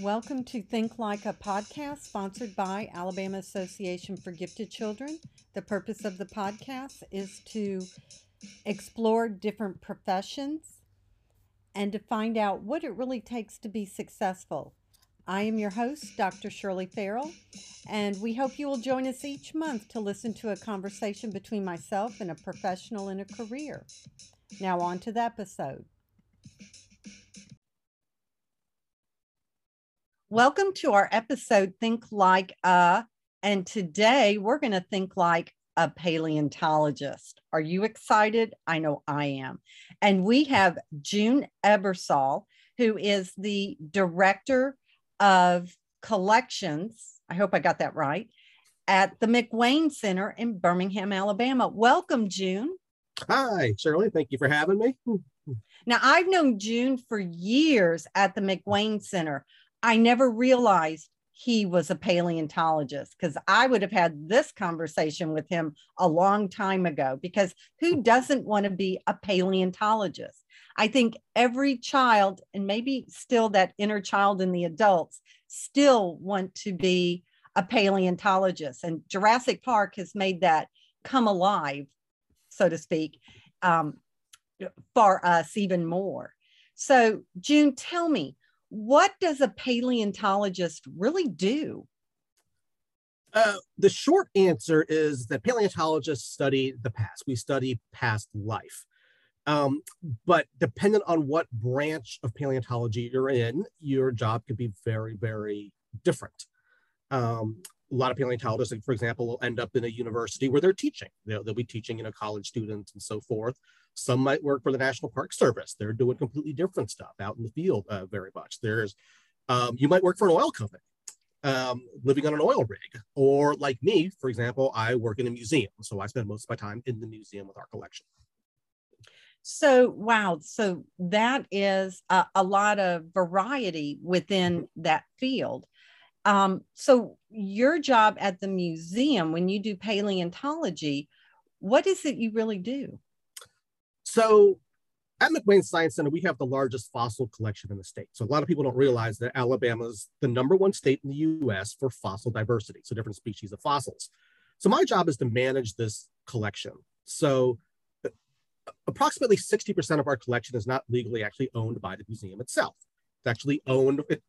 Welcome to Think Like a podcast sponsored by Alabama Association for Gifted Children. The purpose of the podcast is to explore different professions and to find out what it really takes to be successful. I am your host, Dr. Shirley Farrell, and we hope you will join us each month to listen to a conversation between myself and a professional in a career. Now, on to the episode. Welcome to our episode, Think Like a, and today we're going to think like a paleontologist. Are you excited? I know I am. And we have Jun Ebersole, who is the director of collections. I hope I got that right at the McWane Center in Birmingham, Alabama. Welcome, Jun. Hi, Shirley. Thank you for having me. Now, I've known Jun for years at the McWane Center. I never realized he was a paleontologist because I would have had this conversation with him a long time ago. Because who doesn't want to be a paleontologist? I think every child, and maybe still that inner child in the adults, still want to be a paleontologist. And Jurassic Park has made that come alive, so to speak, um, for us even more. So, Jun, tell me, what does a paleontologist really do? Uh, the short answer is that paleontologists study the past. We study past life. Um, but dependent on what branch of paleontology you're in, your job could be very, very different. Um, a lot of paleontologists, like, for example, will end up in a university where they're teaching. They'll, they'll be teaching, you know, college students and so forth. Some might work for the National Park Service. They're doing completely different stuff out in the field uh, very much. There's, um, you might work for an oil company, um, living on an oil rig. Or like me, for example, I work in a museum. So I spend most of my time in the museum with our collection. So, wow. So that is a, a lot of variety within mm-hmm. that field. Um, so your job at the museum, when you do paleontology, what is it you really do? So at McWane Science Center, we have the largest fossil collection in the state. So a lot of people don't realize that Alabama is the number one state in the US for fossil diversity, so different species of fossils. So my job is to manage this collection. So approximately 60% of our collection is not legally actually owned by the museum itself. It's actually owned, it,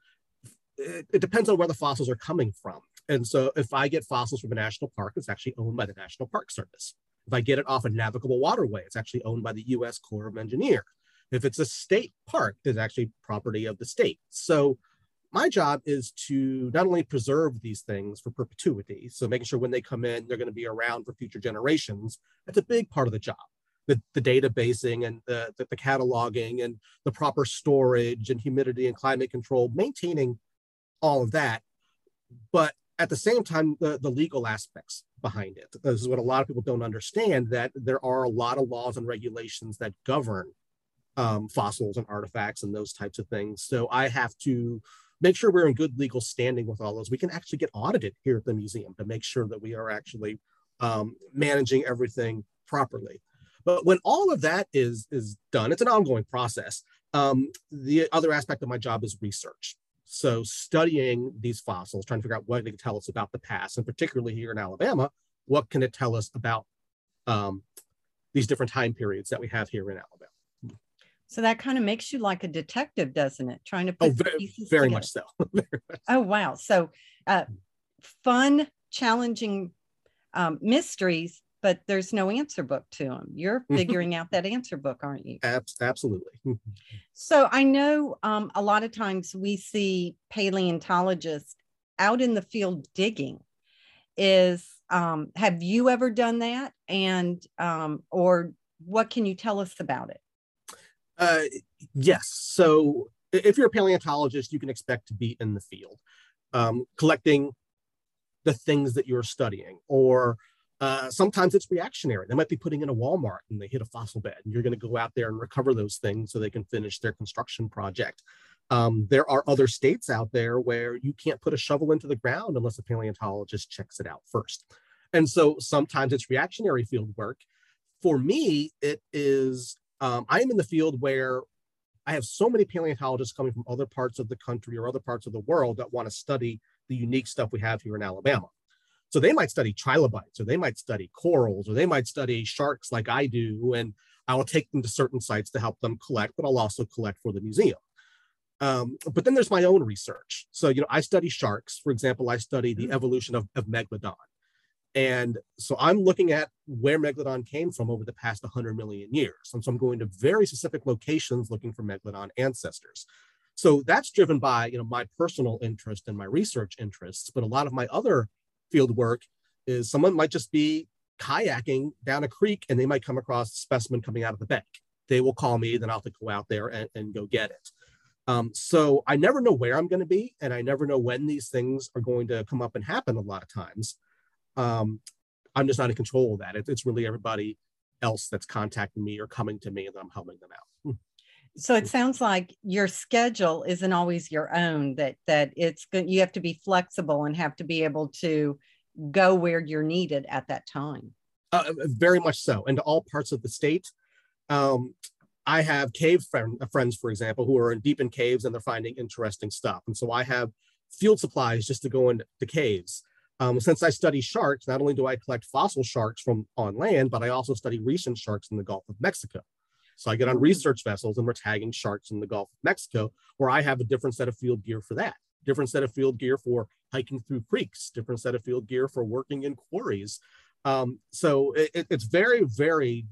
it, it depends on where the fossils are coming from. And so if I get fossils from a national park, it's actually owned by the National Park Service. If I get it off a navigable waterway, it's actually owned by the US Corps of Engineers. If it's a state park, it's actually property of the state. So my job is to not only preserve these things for perpetuity, so making sure when they come in, they're going to be around for future generations. That's a big part of the job. The, the databasing and the, the, the cataloging and the proper storage and humidity and climate control, maintaining all of that. But at the same time, the, the legal aspects behind it. This is what a lot of people don't understand that there are a lot of laws and regulations that govern um, fossils and artifacts and those types of things. So I have to make sure we're in good legal standing with all those. We can actually get audited here at the museum to make sure that we are actually um, managing everything properly. But when all of that is is done, it's an ongoing process. Um, the other aspect of my job is research. So studying these fossils, trying to figure out what they can tell us about the past, and particularly here in Alabama, what can it tell us about um, these different time periods that we have here in Alabama? So that kind of makes you like a detective, doesn't it? Trying to oh, put oh, very, very much so. oh wow! So uh, fun, challenging um, mysteries but there's no answer book to them. You're mm-hmm. figuring out that answer book, aren't you? Absolutely. so I know um, a lot of times we see paleontologists out in the field digging. Is um, have you ever done that? And um, or what can you tell us about it? Uh, yes. So if you're a paleontologist, you can expect to be in the field, um, collecting the things that you're studying, or uh, sometimes it's reactionary. They might be putting in a Walmart and they hit a fossil bed, and you're going to go out there and recover those things so they can finish their construction project. Um, there are other states out there where you can't put a shovel into the ground unless a paleontologist checks it out first. And so sometimes it's reactionary field work. For me, it is, um, I am in the field where I have so many paleontologists coming from other parts of the country or other parts of the world that want to study the unique stuff we have here in Alabama. So they might study trilobites, or they might study corals, or they might study sharks like I do. And I will take them to certain sites to help them collect, but I'll also collect for the museum. Um, but then there's my own research. So, you know, I study sharks. For example, I study the mm. evolution of, of Megalodon. And so I'm looking at where Megalodon came from over the past 100 million years. And so I'm going to very specific locations looking for Megalodon ancestors. So that's driven by, you know, my personal interest and my research interests. But a lot of my other field work is someone might just be kayaking down a creek and they might come across a specimen coming out of the bank. They will call me, then I'll have to go out there and, and go get it. Um, so I never know where I'm going to be, and I never know when these things are going to come up and happen a lot of times. Um, I'm just not in control of that. It, it's really everybody else that's contacting me or coming to me, and I'm helping them out. So it sounds like your schedule isn't always your own. That that it's good. You have to be flexible and have to be able to go where you're needed at that time. Uh, very much so, and to all parts of the state. Um, I have cave friend, uh, friends, for example, who are in deep in caves and they're finding interesting stuff. And so I have field supplies just to go into the caves. Um, since I study sharks, not only do I collect fossil sharks from on land, but I also study recent sharks in the Gulf of Mexico. So I get on research vessels and we're tagging sharks in the Gulf of Mexico, where I have a different set of field gear for that, different set of field gear for hiking through creeks, different set of field gear for working in quarries. Um, so it, it's very, very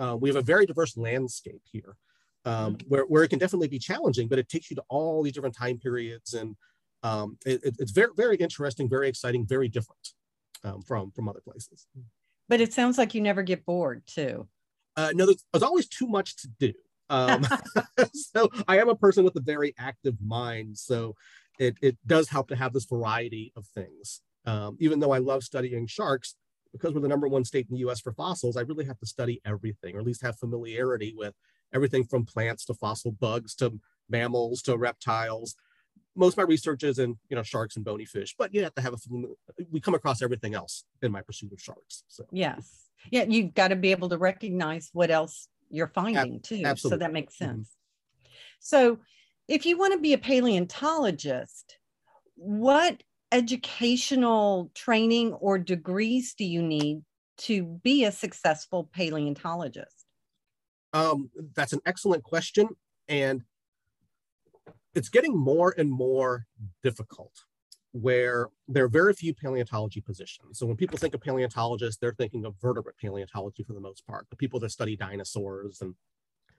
uh, we have a very diverse landscape here um, mm-hmm. where, where it can definitely be challenging, but it takes you to all these different time periods. And um, it, it's very, very interesting, very exciting, very different um, from, from other places. But it sounds like you never get bored too. Uh, no, there's, there's always too much to do. Um, so I am a person with a very active mind. So it, it does help to have this variety of things. Um, even though I love studying sharks, because we're the number one state in the US for fossils, I really have to study everything, or at least have familiarity with everything from plants to fossil bugs to mammals to reptiles. Most of my research is in you know sharks and bony fish, but you have to have a we come across everything else in my pursuit of sharks. So yes, yeah, you've got to be able to recognize what else you're finding Ab- too. Absolutely. So that makes mm-hmm. sense. Mm-hmm. So if you want to be a paleontologist, what educational training or degrees do you need to be a successful paleontologist? Um, that's an excellent question. And it's getting more and more difficult where there are very few paleontology positions. So when people think of paleontologists, they're thinking of vertebrate paleontology for the most part, the people that study dinosaurs and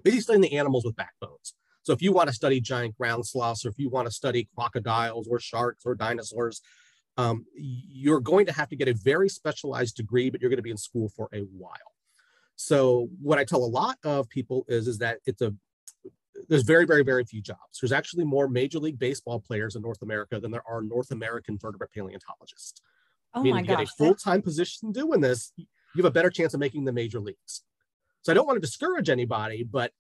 basically studying the animals with backbones. So if you want to study giant ground sloths, or if you want to study crocodiles or sharks or dinosaurs, um, you're going to have to get a very specialized degree, but you're going to be in school for a while. So what I tell a lot of people is, is that it's a there's very, very, very few jobs. There's actually more Major League Baseball players in North America than there are North American vertebrate paleontologists. Oh Meaning my gosh. You get a full-time position doing this, you have a better chance of making the major leagues. So I don't want to discourage anybody, but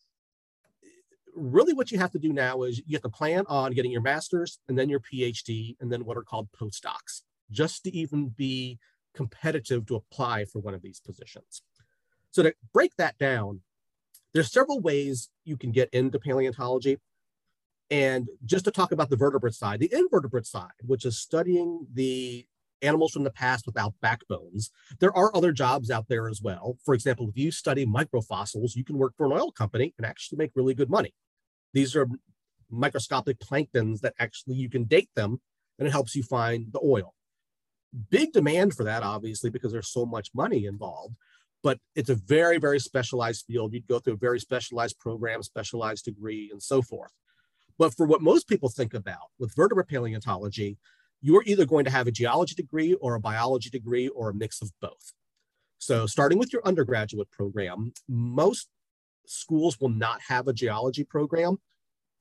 eh, really what you have to do now is you have to plan on getting your master's and then your PhD and then what are called postdocs, just to even be competitive to apply for one of these positions. So to break that down, there's several ways you can get into paleontology. And just to talk about the vertebrate side, the invertebrate side, which is studying the animals from the past without backbones. There are other jobs out there as well. For example, if you study microfossils, you can work for an oil company and actually make really good money. These are microscopic planktons that actually you can date them and it helps you find the oil. Big demand for that, obviously, because there's so much money involved, but it's a very, very specialized field. You'd go through a very specialized program, specialized degree, and so forth. But for what most people think about with vertebrate paleontology, you're either going to have a geology degree or a biology degree or a mix of both. So, starting with your undergraduate program, most schools will not have a geology program.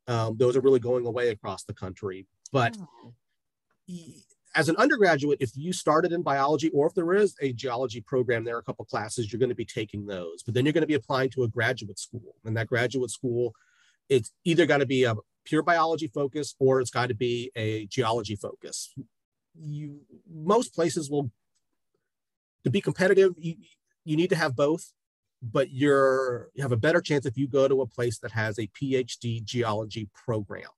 Um, those are really going away across the country. But oh. As an undergraduate, if you started in biology or if there is a geology program, there are a couple classes, you're going to be taking those. But then you're going to be applying to a graduate school. And that graduate school, it's either got to be a pure biology focus or it's got to be a geology focus. You most places will to be competitive, you, you need to have both. but you're you have a better chance if you go to a place that has a PhD geology program.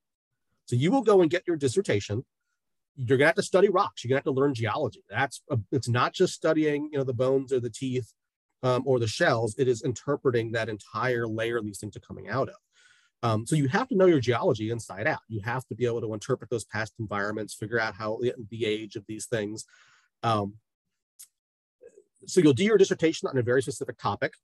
So you will go and get your dissertation. You're gonna have to study rocks. You're gonna have to learn geology. That's a, it's not just studying you know the bones or the teeth um, or the shells. It is interpreting that entire layer these things are coming out of. Um, so you have to know your geology inside out. You have to be able to interpret those past environments, figure out how the age of these things. Um, so you'll do your dissertation on a very specific topic.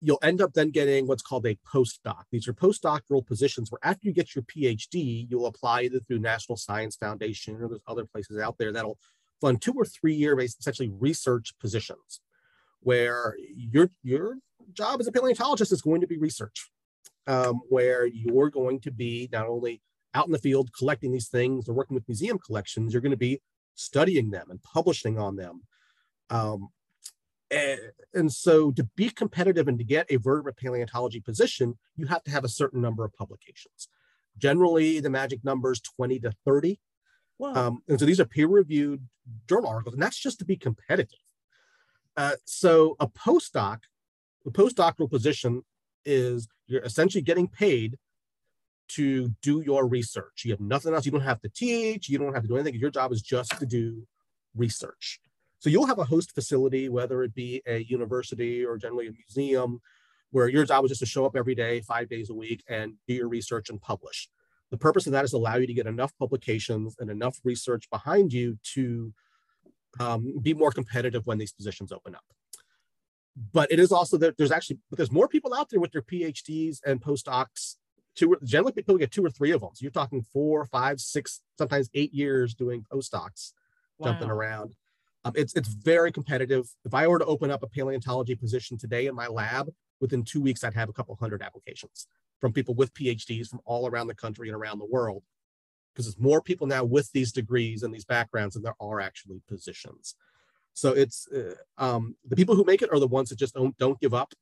You'll end up then getting what's called a postdoc. These are postdoctoral positions where after you get your PhD, you'll apply either through National Science Foundation or there's other places out there that'll fund two or three year based essentially research positions where your your job as a paleontologist is going to be research um, where you're going to be not only out in the field collecting these things or working with museum collections, you're going to be studying them and publishing on them. Um, and, and, so to be competitive and to get a vertebrate paleontology position, you have to have a certain number of publications. Generally, the magic number is 20 to 30. Wow. Um, and so these are peer-reviewed journal articles, and that's just to be competitive. Uh, so a postdoc, a postdoctoral position is you're essentially getting paid to do your research. You have nothing else. You don't have to teach. You don't have to do anything. Your job is just to do research. So you'll have a host facility, whether it be a university or generally a museum, where your job is just to show up every day, five days a week, and do your research and publish. The purpose of that is to allow you to get enough publications and enough research behind you to um, be more competitive when these positions open up but it is also that there's actually but there's more people out there with their PhDs and postdocs. Two generally people get two or three of them. So you're talking four, five, six, sometimes eight years doing postdocs, wow. jumping around. Um, it's it's very competitive. If I were to open up a paleontology position today in my lab, within two weeks I'd have a couple hundred applications from people with PhDs from all around the country and around the world. Because there's more people now with these degrees and these backgrounds than there are actually positions. So it's uh, um, the people who make it are the ones that just don't don't give up.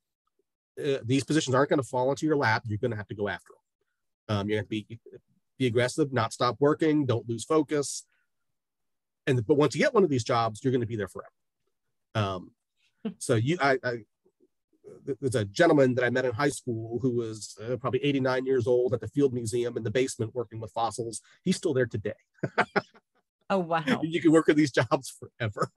Uh, these positions aren't going to fall into your lap. You're going to have to go after them. Um, you have to be be aggressive, not stop working, don't lose focus. And but once you get one of these jobs, you're going to be there forever. Um, so you, I, I, there's a gentleman that I met in high school who was uh, probably 89 years old at the Field Museum in the basement working with fossils. He's still there today. Oh wow! You can work in these jobs forever.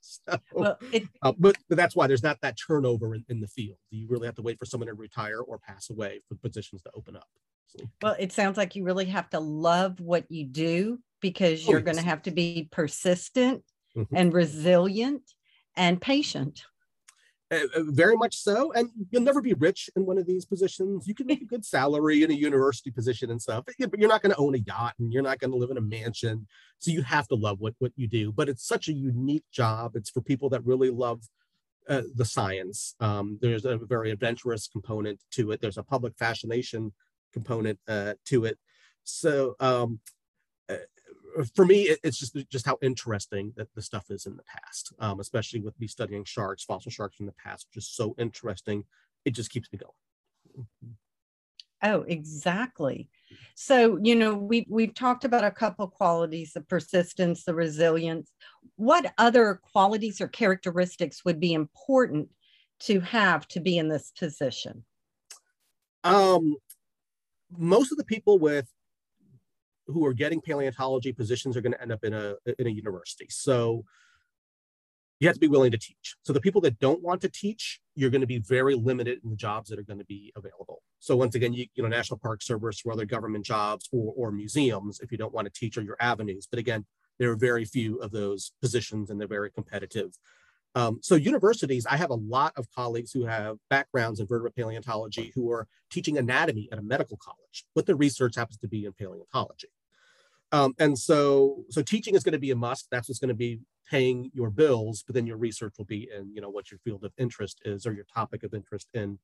so, well, it, uh, but, but that's why there's not that turnover in, in the field. You really have to wait for someone to retire or pass away for positions to open up. Well, it sounds like you really have to love what you do because you're oh, yes. going to have to be persistent mm-hmm. and resilient and patient. Uh, uh, very much so. And you'll never be rich in one of these positions. You can make a good salary in a university position and stuff, but you're not going to own a yacht and you're not going to live in a mansion. So you have to love what, what you do. But it's such a unique job. It's for people that really love uh, the science. Um, there's a very adventurous component to it. There's a public fascination component uh, to it. So um, uh, for me, it's just just how interesting that the stuff is in the past, um, especially with me studying sharks, fossil sharks in the past, just so interesting. It just keeps me going. Oh, exactly. So, you know, we've we've talked about a couple qualities, the persistence, the resilience. What other qualities or characteristics would be important to have to be in this position? Um, most of the people with who are getting paleontology positions are going to end up in a in a university. So you have to be willing to teach. So the people that don't want to teach, you're going to be very limited in the jobs that are going to be available. So once again, you, you know, National Park Service or other government jobs or, or museums, if you don't want to teach, are your avenues. But again, there are very few of those positions and they're very competitive. Um, so universities, I have a lot of colleagues who have backgrounds in vertebrate paleontology who are teaching anatomy at a medical college, but their research happens to be in paleontology. Um, and so, so teaching is going to be a must. That's what's going to be paying your bills, but then your research will be in, you know, what your field of interest is or your topic of interest in,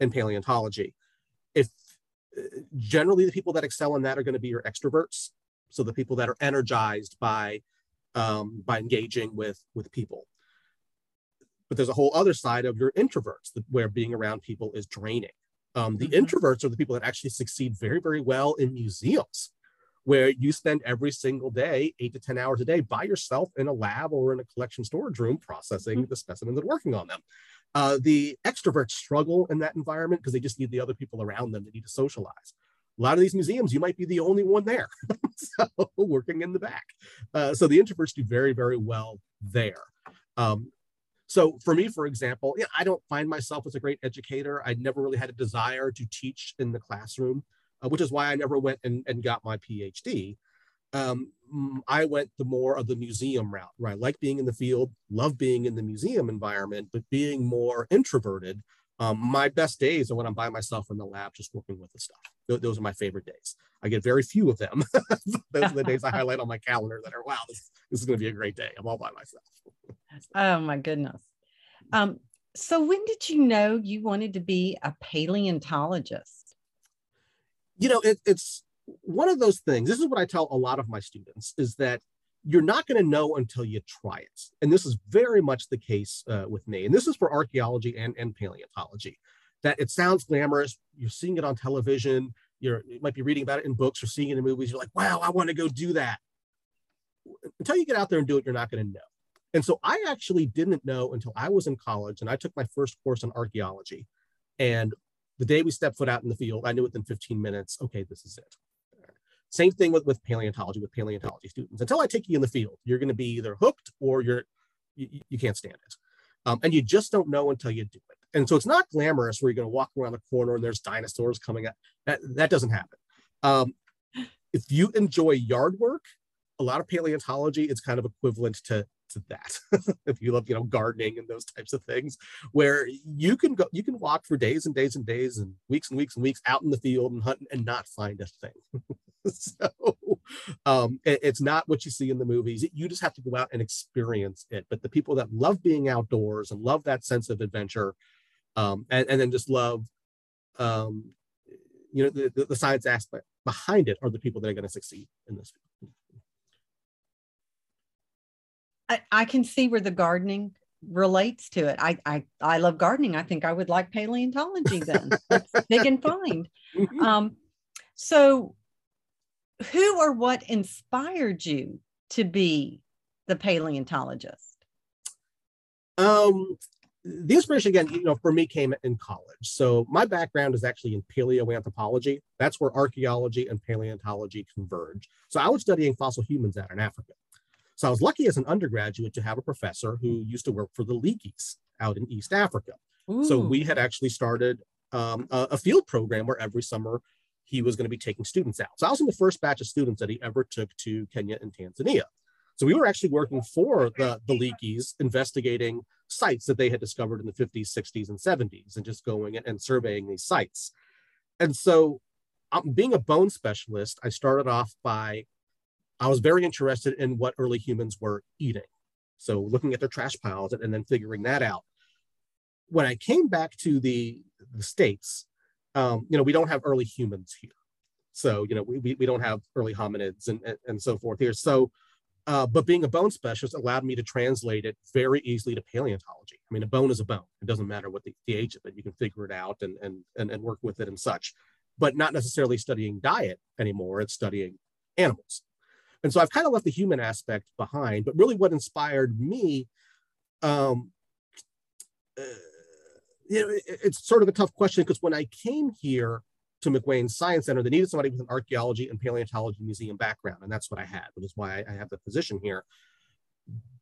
in paleontology. If uh, generally the people that excel in that are going to be your extroverts, so the people that are energized by um, by engaging with with people. But there's a whole other side of your introverts where being around people is draining. Um, the mm-hmm. introverts are the people that actually succeed very, very well in museums, where you spend every single day, eight to 10 hours a day by yourself in a lab or in a collection storage room processing mm-hmm. the specimens and working on them. Uh, the extroverts struggle in that environment because they just need the other people around them. They need to socialize. A lot of these museums, you might be the only one there, so working in the back. Uh, so the introverts do very, very well there. Um, so for me, for example, yeah, I don't find myself as a great educator. I never really had a desire to teach in the classroom, uh, which is why I never went and, and got my PhD. Um, I went the more of the museum route, I like being in the field, love being in the museum environment, but being more introverted. Um, my best days are when I'm by myself in the lab, just working with the stuff. Th- those are my favorite days. I get very few of them. those are the days I highlight on my calendar that are, wow, this, this is going to be a great day. I'm all by myself. oh my goodness. Um, so when did you know you wanted to be a paleontologist? You know, it, it's one of those things. This is what I tell a lot of my students is that you're not going to know until you try it. And this is very much the case uh, with me. And this is for archaeology and, and paleontology, that it sounds glamorous. You're seeing it on television. You're, you might be reading about it in books or seeing it in movies. You're like, wow, I want to go do that. Until you get out there and do it, you're not going to know. And so I actually didn't know until I was in college and I took my first course on archaeology. And the day we stepped foot out in the field, I knew within 15 minutes, okay, this is it. Same thing with, with paleontology, with paleontology students. Until I take you in the field, you're going to be either hooked or you're you, you can't stand it. Um, and you just don't know until you do it. And so it's not glamorous where you're going to walk around the corner and there's dinosaurs coming up. That, that doesn't happen. Um, if you enjoy yard work, a lot of paleontology is kind of equivalent to to that if you love you know gardening and those types of things where you can go you can walk for days and days and days and weeks and weeks and weeks out in the field and hunt and not find a thing. So um, it, it's not what you see in the movies. You just have to go out and experience it. But the people that love being outdoors and love that sense of adventure um, and, and then just love um, you know the, the science aspect behind it are the people that are going to succeed in this field I, I can see where the gardening relates to it. I, I I love gardening. I think I would like paleontology then. Dig and find. Um, so, who or what inspired you to be the paleontologist? Um, the inspiration again, you know, for me came in college. So my background is actually in paleoanthropology. That's where archaeology and paleontology converge. So I was studying fossil humans out in Africa. So I was lucky as an undergraduate to have a professor who used to work for the Leakeys out in East Africa. Ooh. So we had actually started um, a, a, field program where every summer he was going to be taking students out. So I was in the first batch of students that he ever took to Kenya and Tanzania. So we were actually working for the, the Leakeys, investigating sites that they had discovered in the 50s, 60s, and 70s, and just going and surveying these sites. And so, um, being a bone specialist, I started off by I was very interested in what early humans were eating. So looking at their trash piles and, then figuring that out. When I came back to the, the States, um, you know, we don't have early humans here. So, you know, we, we, we don't have early hominids and, and, and so forth here. So, uh, but being a bone specialist allowed me to translate it very easily to paleontology. I mean, a bone is a bone. It doesn't matter what the, the age of it. You can figure it out and, and, and, and work with it and such, but not necessarily studying diet anymore. It's studying animals. And so I've kind of left the human aspect behind, but really what inspired me, um, uh, you know, it, it's sort of a tough question because when I came here to McWane Science Center, they needed somebody with an archaeology and paleontology museum background, and that's what I had, which is why I, I have the position here.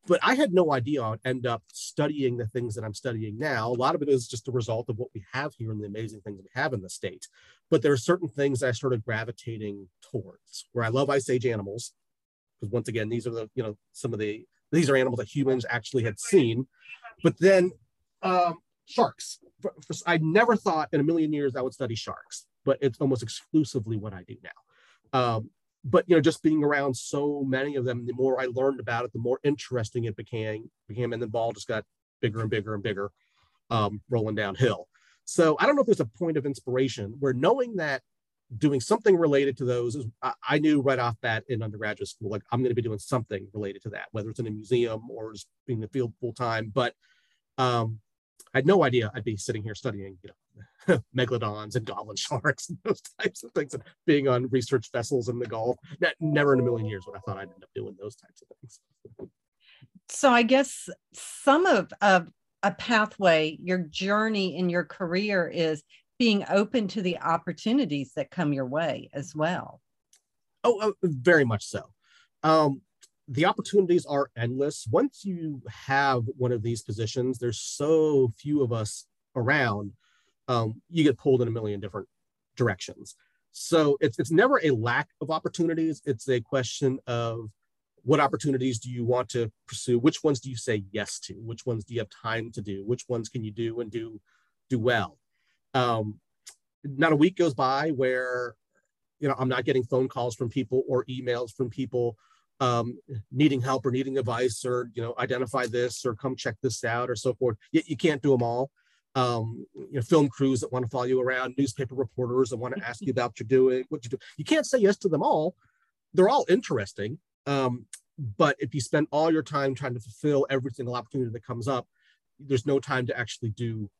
But I had no idea I'd end up studying the things that I'm studying now. A lot of it is just a result of what we have here and the amazing things we have in the state. But there are certain things I started gravitating towards where I love ice age animals because once again, these are the you know some of the these are animals that humans actually had seen. But then um, sharks. For, for, I never thought in a million years I would study sharks, but it's almost exclusively what I do now. Um, but you know, just being around so many of them, the more I learned about it, the more interesting it became. Became, and the ball just got bigger and bigger and bigger, um, rolling downhill. So I don't know if there's a point of inspiration where knowing that doing something related to those is, I, knew right off bat in undergraduate school like i'm going to be doing something related to that whether it's in a museum or just being in the field full time but um, i had no idea i'd be sitting here studying you know megalodons and goblin sharks and those types of things and being on research vessels in the gulf. Never in a million years would i thought i'd end up doing those types of things. So i guess some of, of a pathway, your journey in your career is being open to the opportunities that come your way as well. Oh, uh, very much so. Um, the opportunities are endless. Once you have one of these positions, there's so few of us around, um, you get pulled in a million different directions. So it's, it's never a lack of opportunities. It's a question of what opportunities do you want to pursue? Which ones do you say yes to? Which ones do you have time to do? Which ones can you do and do do well? Um, not a week goes by where you know I'm not getting phone calls from people or emails from people um, needing help or needing advice or you know identify this or come check this out or so forth. Yet you can't do them all. Um, you know, film crews that want to follow you around, newspaper reporters that want to ask you about what you're doing, what you do. You can't say yes to them all. They're all interesting, um, but if you spend all your time trying to fulfill every single opportunity that comes up, there's no time to actually do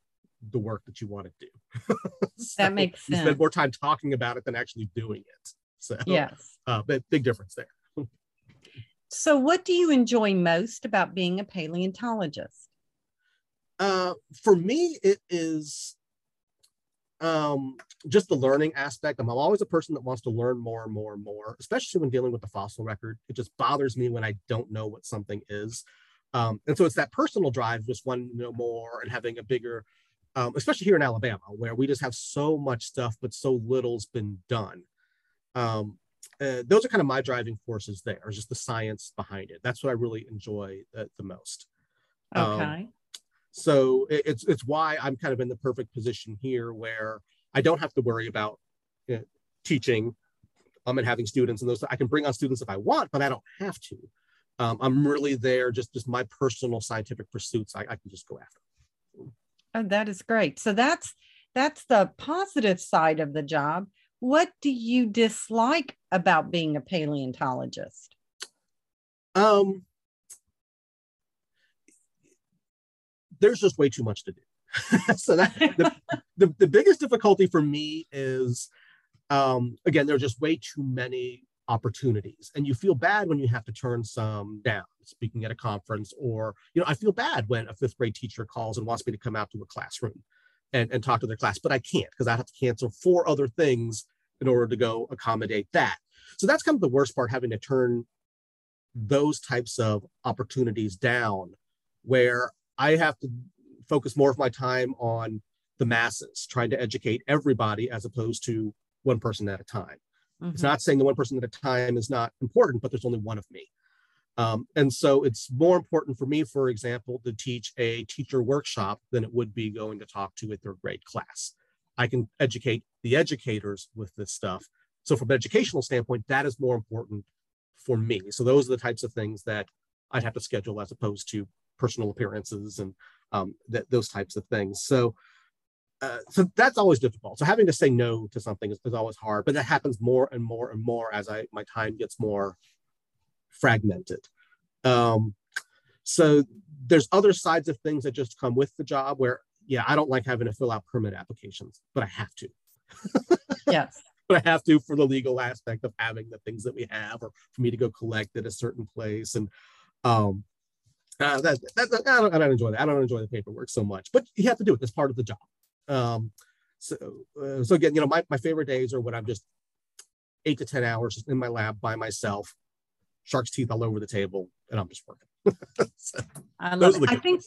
the work that you want to do. so that makes sense. You spend more time talking about it than actually doing it. So yes, uh, but big difference there. So, what do you enjoy most about being a paleontologist? Uh, for me, it is um, just the learning aspect. I'm always a person that wants to learn more and more and more, especially when dealing with the fossil record. It just bothers me when I don't know what something is. Um, and so it's that personal drive, just wanting to know more and having a bigger, um, especially here in Alabama, where we just have so much stuff, but so little's been done. Um, uh, those are kind of my driving forces there, just the science behind it. That's what I really enjoy the, the most. Um, okay. Um, so it, it's it's why I'm kind of in the perfect position here, where I don't have to worry about you know, teaching um, and having students and those. I can bring on students if I want, but I don't have to. Um, I'm really there, just just my personal scientific pursuits. I, I can just go after. Oh, that is great. So that's that's the positive side of the job what do you dislike about being a paleontologist? Um, there's just way too much to do. so that the, the, the, biggest difficulty for me is um, again, there are just way too many opportunities. And you feel bad when you have to turn some down, speaking at a conference, or you know, I feel bad when a fifth grade teacher calls and wants me to come out to a classroom and, and talk to their class, but I can't because I have to cancel four other things in order to go accommodate that. So that's kind of the worst part, having to turn those types of opportunities down where I have to focus more of my time on the masses, trying to educate everybody as opposed to one person at a time. Mm-hmm. It's not saying the one person at a time is not important, but there's only one of me. Um, and so it's more important for me, for example, to teach a teacher workshop than it would be going to talk to a third grade class. I can educate the educators with this stuff. So from an educational standpoint, that is more important for me. So those are the types of things that I'd have to schedule as opposed to personal appearances and um, that those types of things. So uh, so that's always difficult. So having to say no to something is, is, always hard, but that happens more and more and more as I my time gets more fragmented. Um, so there's other sides of things that just come with the job where yeah, I don't like having to fill out permit applications, but I have to. yes. But I have to for the legal aspect of having the things that we have, or for me to go collect at a certain place. And um, uh, that, that, that, I, don't, I don't enjoy that. I don't enjoy the paperwork so much, but you have to do it. That's part of the job. Um, so, uh, so again, you know, my, my favorite days are when I'm just eight to 10 hours in my lab by myself, shark's teeth all over the table, and I'm just working. so, I love it. I think,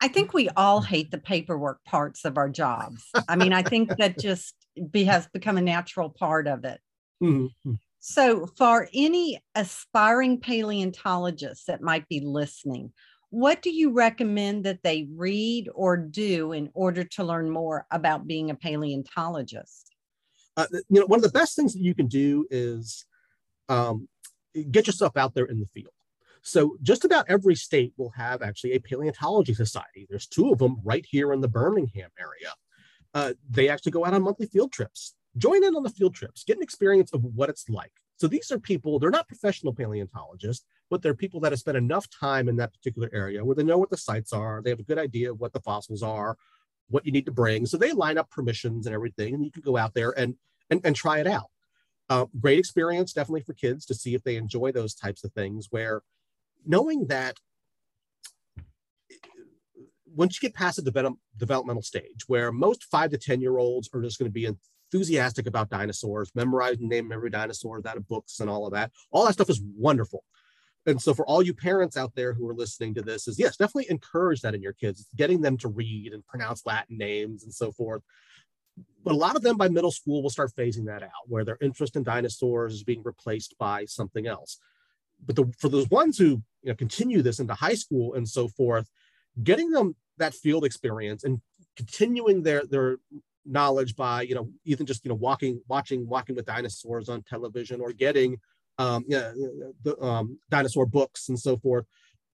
I think we all hate the paperwork parts of our jobs. I mean, I think that just be, has become a natural part of it. Mm-hmm. So, for any aspiring paleontologists that might be listening, what do you recommend that they read or do in order to learn more about being a paleontologist? Uh, you know, one of the best things that you can do is um, get yourself out there in the field. So just about every state will have actually a paleontology society. There's two of them right here in the Birmingham area. Uh, they actually go out on monthly field trips. Join in on the field trips, get an experience of what it's like. So these are people, they're not professional paleontologists, but they're people that have spent enough time in that particular area where they know what the sites are, they have a good idea of what the fossils are, what you need to bring. So they line up permissions and everything, and you can go out there and and, and try it out. Uh, great experience, definitely for kids to see if they enjoy those types of things where knowing that once you get past the develop, developmental stage where most five to 10 year olds are just going to be enthusiastic about dinosaurs, memorize and name every dinosaur out of books and all of that, all that stuff is wonderful. And so for all you parents out there who are listening to this is yes, definitely encourage that in your kids, getting them to read and pronounce Latin names and so forth. But a lot of them by middle school will start phasing that out, where their interest in dinosaurs is being replaced by something else. But the, for those ones who you know, continue this into high school and so forth, getting them that field experience and continuing their their knowledge by you know even just you know walking watching walking with dinosaurs on television or getting um, yeah, the um, dinosaur books and so forth.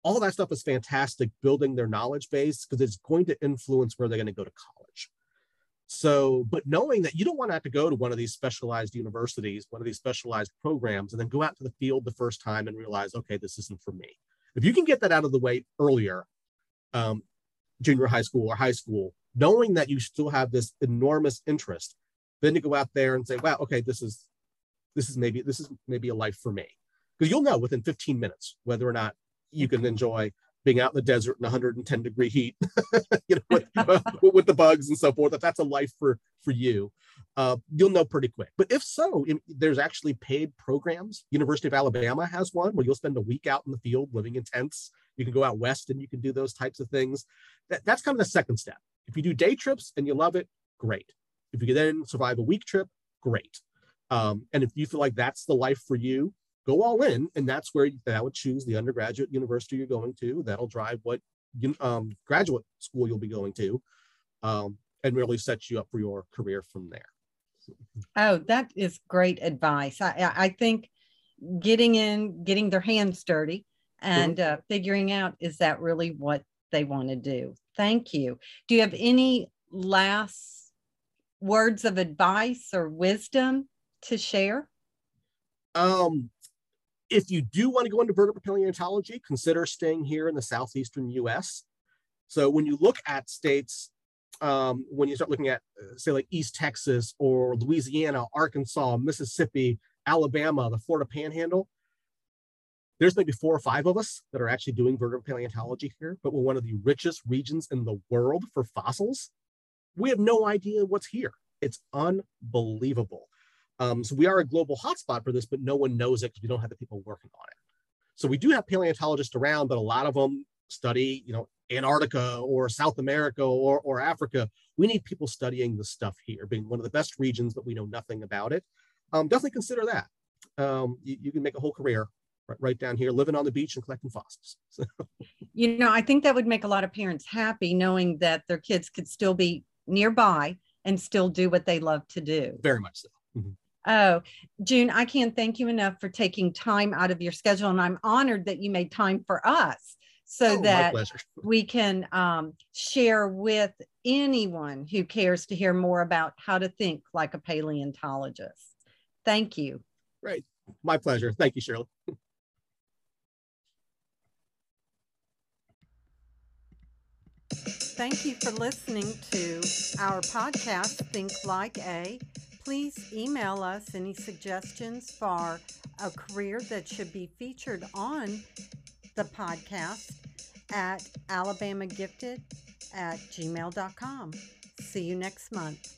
All that stuff is fantastic building their knowledge base because it's going to influence where they're going to go to college. So but knowing that you don't want to have to go to one of these specialized universities one of these specialized programs and then go out to the field the first time and realize okay this isn't for me. If you can get that out of the way earlier um, junior high school or high school, knowing that you still have this enormous interest, then to go out there and say, wow, okay, this is this is maybe this is maybe a life for me. Because you'll know within 15 minutes whether or not you can enjoy being out in the desert in 110 degree heat, you know, with, uh, with, the bugs and so forth, that that's a life for for you. Uh, you'll know pretty quick. But if so, in, there's actually paid programs. University of Alabama has one where you'll spend a week out in the field living in tents. You can go out west and you can do those types of things. That, that's kind of the second step. If you do day trips and you love it, great. If you can then survive a week trip, great. Um, and if you feel like that's the life for you, go all in, and that's where that would choose the undergraduate university you're going to. That'll drive what um, graduate school you'll be going to, um, and really set you up for your career from there. Oh, that is great advice. I, I think getting in, getting their hands dirty, and mm-hmm. uh, figuring out is that really what they want to do. Thank you. Do you have any last words of advice or wisdom to share? Um, if you do want to go into vertebrate paleontology, consider staying here in the southeastern US. So when you look at states, um, when you start looking at, uh, say, like East Texas or Louisiana, Arkansas, Mississippi, Alabama, the Florida Panhandle, there's maybe four or five of us that are actually doing vertebrate paleontology here, but we're one of the richest regions in the world for fossils. We have no idea what's here. It's unbelievable. Um, so we are a global hotspot for this, but no one knows it because we don't have the people working on it. So we do have paleontologists around, but a lot of them study, you know, Antarctica or South America or, or Africa. We need people studying the stuff here, being one of the best regions, but we know nothing about it. Um, definitely consider that. Um, you, you, can make a whole career right, right, down here, living on the beach and collecting fossils. So. You know, I think that would make a lot of parents happy knowing that their kids could still be nearby and still do what they love to do. Very much so. Mm-hmm. Oh, Jun, I can't thank you enough for taking time out of your schedule. And I'm honored that you made time for us so oh, that we can um, share with anyone who cares to hear more about how to think like a paleontologist. Thank you. Great. My pleasure. Thank you, Shirley. Thank you for listening to our podcast, Think Like A. Please email us any suggestions for a career that should be featured on the podcast at alabamagifted at gmail.com. See you next month.